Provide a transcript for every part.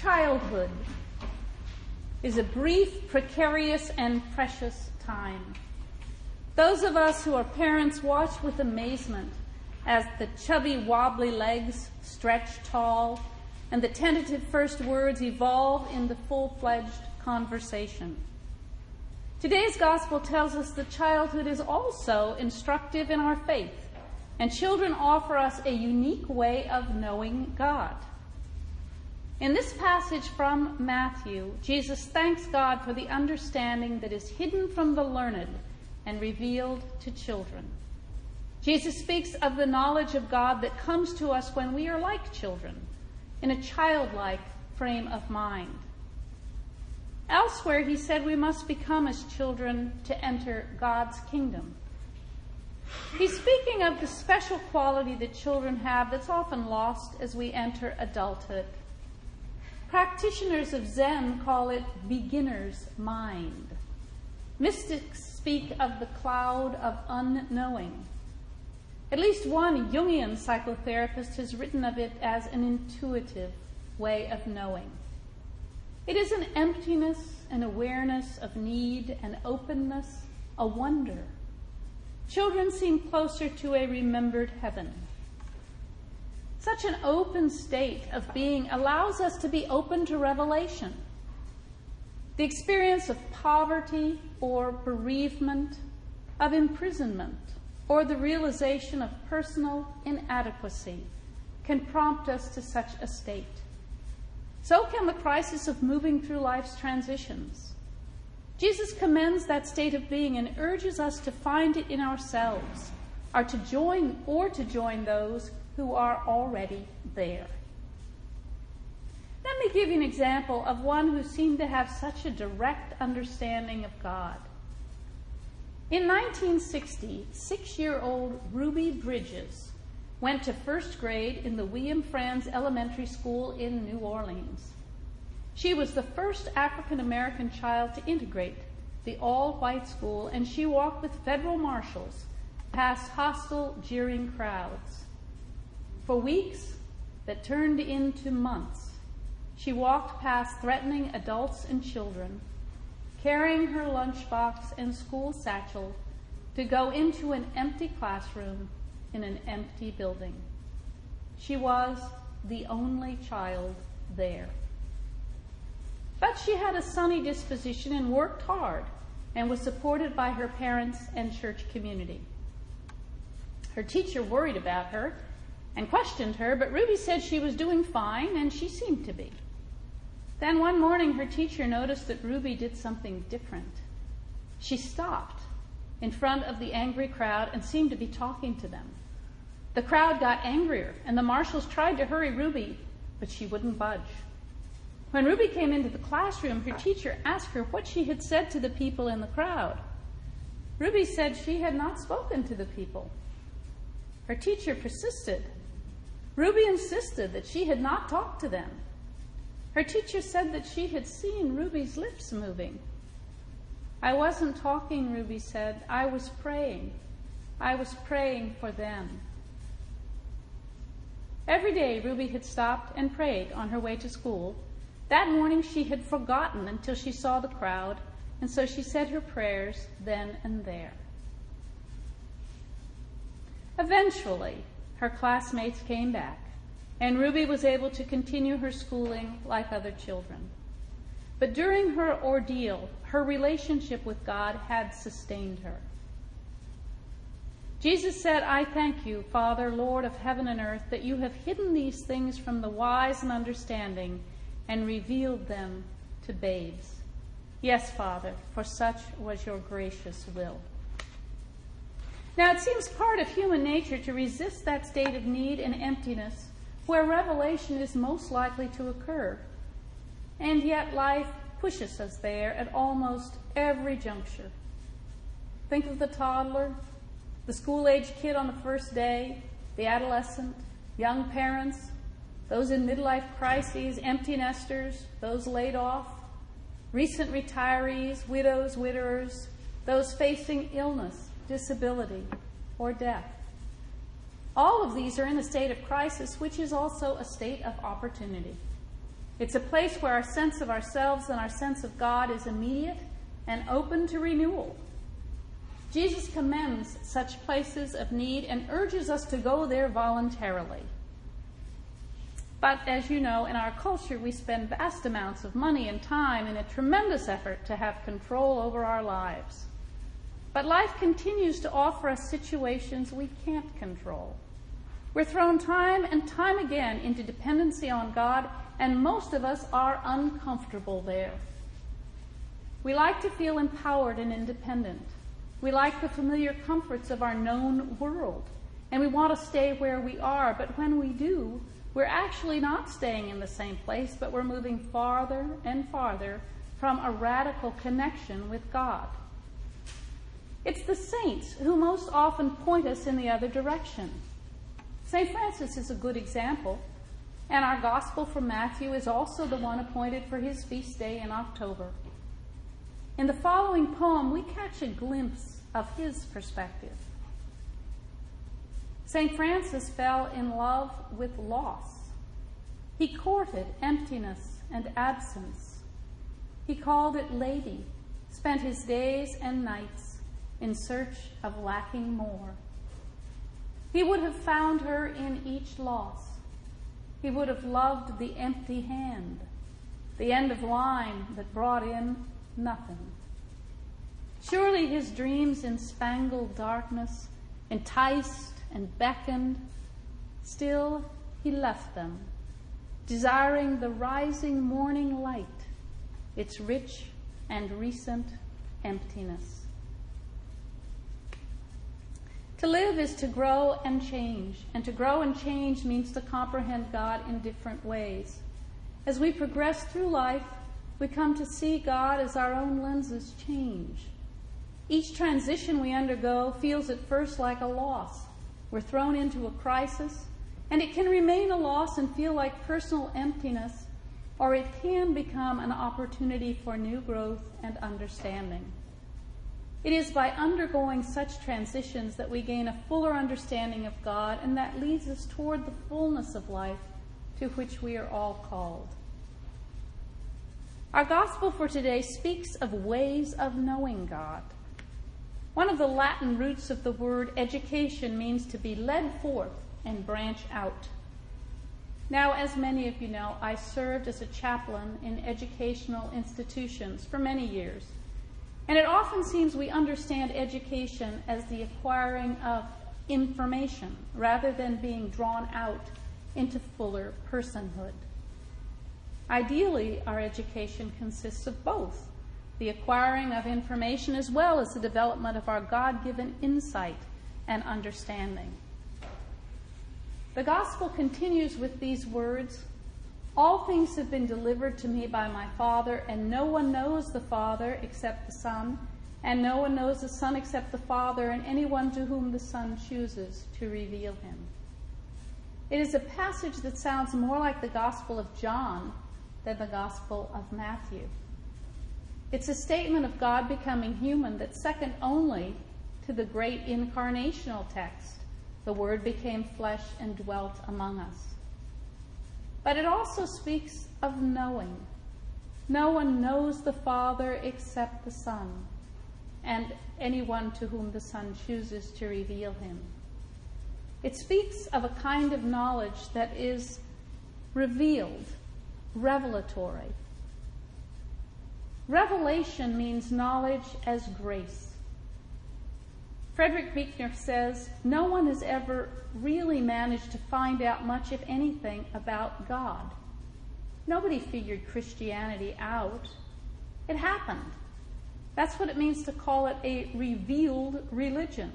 Childhood is a brief, precarious, and precious time. Those of us who are parents watch with amazement as the chubby, wobbly legs stretch tall and the tentative first words evolve into full fledged conversation. Today's gospel tells us that childhood is also instructive in our faith, and children offer us a unique way of knowing God. In this passage from Matthew, Jesus thanks God for the understanding that is hidden from the learned and revealed to children. Jesus speaks of the knowledge of God that comes to us when we are like children, in a childlike frame of mind. Elsewhere, he said we must become as children to enter God's kingdom. He's speaking of the special quality that children have that's often lost as we enter adulthood. Practitioners of Zen call it beginner's mind. Mystics speak of the cloud of unknowing. At least one Jungian psychotherapist has written of it as an intuitive way of knowing. It is an emptiness, an awareness of need, an openness, a wonder. Children seem closer to a remembered heaven. Such an open state of being allows us to be open to revelation. The experience of poverty or bereavement, of imprisonment, or the realization of personal inadequacy can prompt us to such a state. So can the crisis of moving through life's transitions. Jesus commends that state of being and urges us to find it in ourselves, or to join or to join those who are already there. Let me give you an example of one who seemed to have such a direct understanding of God. In 1960, six year old Ruby Bridges went to first grade in the William Frantz Elementary School in New Orleans. She was the first African American child to integrate the all white school, and she walked with federal marshals past hostile, jeering crowds. For weeks that turned into months, she walked past threatening adults and children carrying her lunchbox and school satchel to go into an empty classroom in an empty building. She was the only child there. But she had a sunny disposition and worked hard and was supported by her parents and church community. Her teacher worried about her and questioned her, but Ruby said she was doing fine and she seemed to be. Then one morning, her teacher noticed that Ruby did something different. She stopped in front of the angry crowd and seemed to be talking to them. The crowd got angrier, and the marshals tried to hurry Ruby, but she wouldn't budge. When Ruby came into the classroom, her teacher asked her what she had said to the people in the crowd. Ruby said she had not spoken to the people. Her teacher persisted. Ruby insisted that she had not talked to them. Her teacher said that she had seen Ruby's lips moving. I wasn't talking, Ruby said. I was praying. I was praying for them. Every day, Ruby had stopped and prayed on her way to school. That morning, she had forgotten until she saw the crowd, and so she said her prayers then and there. Eventually, her classmates came back and Ruby was able to continue her schooling like other children. But during her ordeal, her relationship with God had sustained her. Jesus said, I thank you, Father, Lord of heaven and earth, that you have hidden these things from the wise and understanding and revealed them to babes. Yes, Father, for such was your gracious will. Now, it seems part of human nature to resist that state of need and emptiness where revelation is most likely to occur. And yet life pushes us there at almost every juncture. Think of the toddler, the school age kid on the first day, the adolescent, young parents, those in midlife crises, empty nesters, those laid off, recent retirees, widows, widowers, those facing illness, disability, or death. All of these are in a state of crisis, which is also a state of opportunity. It's a place where our sense of ourselves and our sense of God is immediate and open to renewal. Jesus commends such places of need and urges us to go there voluntarily. But as you know, in our culture, we spend vast amounts of money and time in a tremendous effort to have control over our lives. But life continues to offer us situations we can't control. We're thrown time and time again into dependency on God and most of us are uncomfortable there. We like to feel empowered and independent. We like the familiar comforts of our known world, and we want to stay where we are, but when we do, we're actually not staying in the same place, but we're moving farther and farther from a radical connection with God. It's the saints who most often point us in the other direction. St. Francis is a good example. And our gospel from Matthew is also the one appointed for his feast day in October. In the following poem, we catch a glimpse of his perspective. St. Francis fell in love with loss. He courted emptiness and absence. He called it lady, spent his days and nights in search of lacking more. He would have found her in each loss he would have loved the empty hand, the end of line that brought in nothing. Surely his dreams in spangled darkness enticed and beckoned. Still, he left them, desiring the rising morning light, its rich and recent emptiness. To live is to grow and change, and to grow and change means to comprehend God in different ways. As we progress through life, we come to see God as our own lenses change. Each transition we undergo feels at first like a loss. We're thrown into a crisis, and it can remain a loss and feel like personal emptiness, or it can become an opportunity for new growth and understanding. It is by undergoing such transitions that we gain a fuller understanding of God, and that leads us toward the fullness of life to which we are all called. Our gospel for today speaks of ways of knowing God. One of the Latin roots of the word education means to be led forth and branch out. Now, as many of you know, I served as a chaplain in educational institutions for many years. And it often seems we understand education as the acquiring of information rather than being drawn out into fuller personhood. Ideally, our education consists of both the acquiring of information as well as the development of our God given insight and understanding. The gospel continues with these words all things have been delivered to me by my Father, and no one knows the Father except the Son, and no one knows the Son except the Father, and anyone to whom the Son chooses to reveal him. It is a passage that sounds more like the Gospel of John than the Gospel of Matthew. It's a statement of God becoming human that's second only to the great incarnational text. The Word became flesh and dwelt among us. But it also speaks of knowing. No one knows the Father except the Son, and anyone to whom the Son chooses to reveal him. It speaks of a kind of knowledge that is revealed, revelatory. Revelation means knowledge as grace. Frederick Buechner says, No one has ever really managed to find out much, if anything, about God. Nobody figured Christianity out. It happened. That's what it means to call it a revealed religion.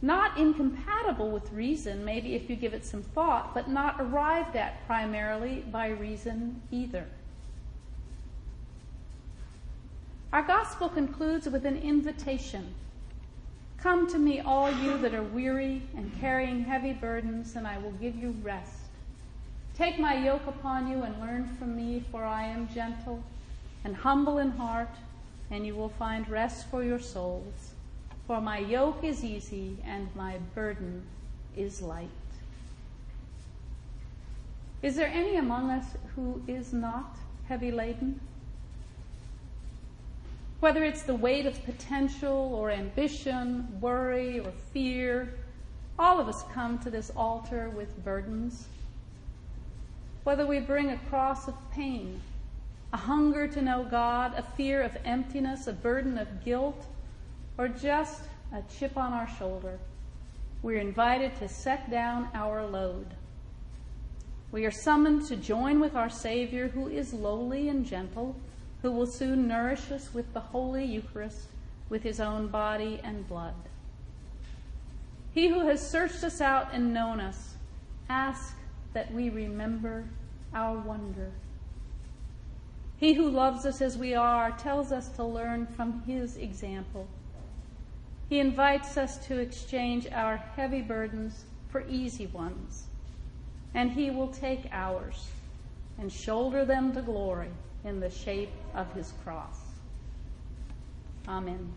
Not incompatible with reason, maybe if you give it some thought, but not arrived at primarily by reason either. Our gospel concludes with an invitation Come to me, all you that are weary and carrying heavy burdens, and I will give you rest. Take my yoke upon you and learn from me, for I am gentle and humble in heart, and you will find rest for your souls. For my yoke is easy and my burden is light. Is there any among us who is not heavy laden? Whether it's the weight of potential or ambition, worry or fear, all of us come to this altar with burdens. Whether we bring a cross of pain, a hunger to know God, a fear of emptiness, a burden of guilt, or just a chip on our shoulder, we're invited to set down our load. We are summoned to join with our Savior, who is lowly and gentle, who will soon nourish us with the Holy Eucharist, with his own body and blood. He who has searched us out and known us, ask that we remember our wonder. He who loves us as we are tells us to learn from his example. He invites us to exchange our heavy burdens for easy ones, and he will take ours and shoulder them to glory in the shape of his cross. Amen.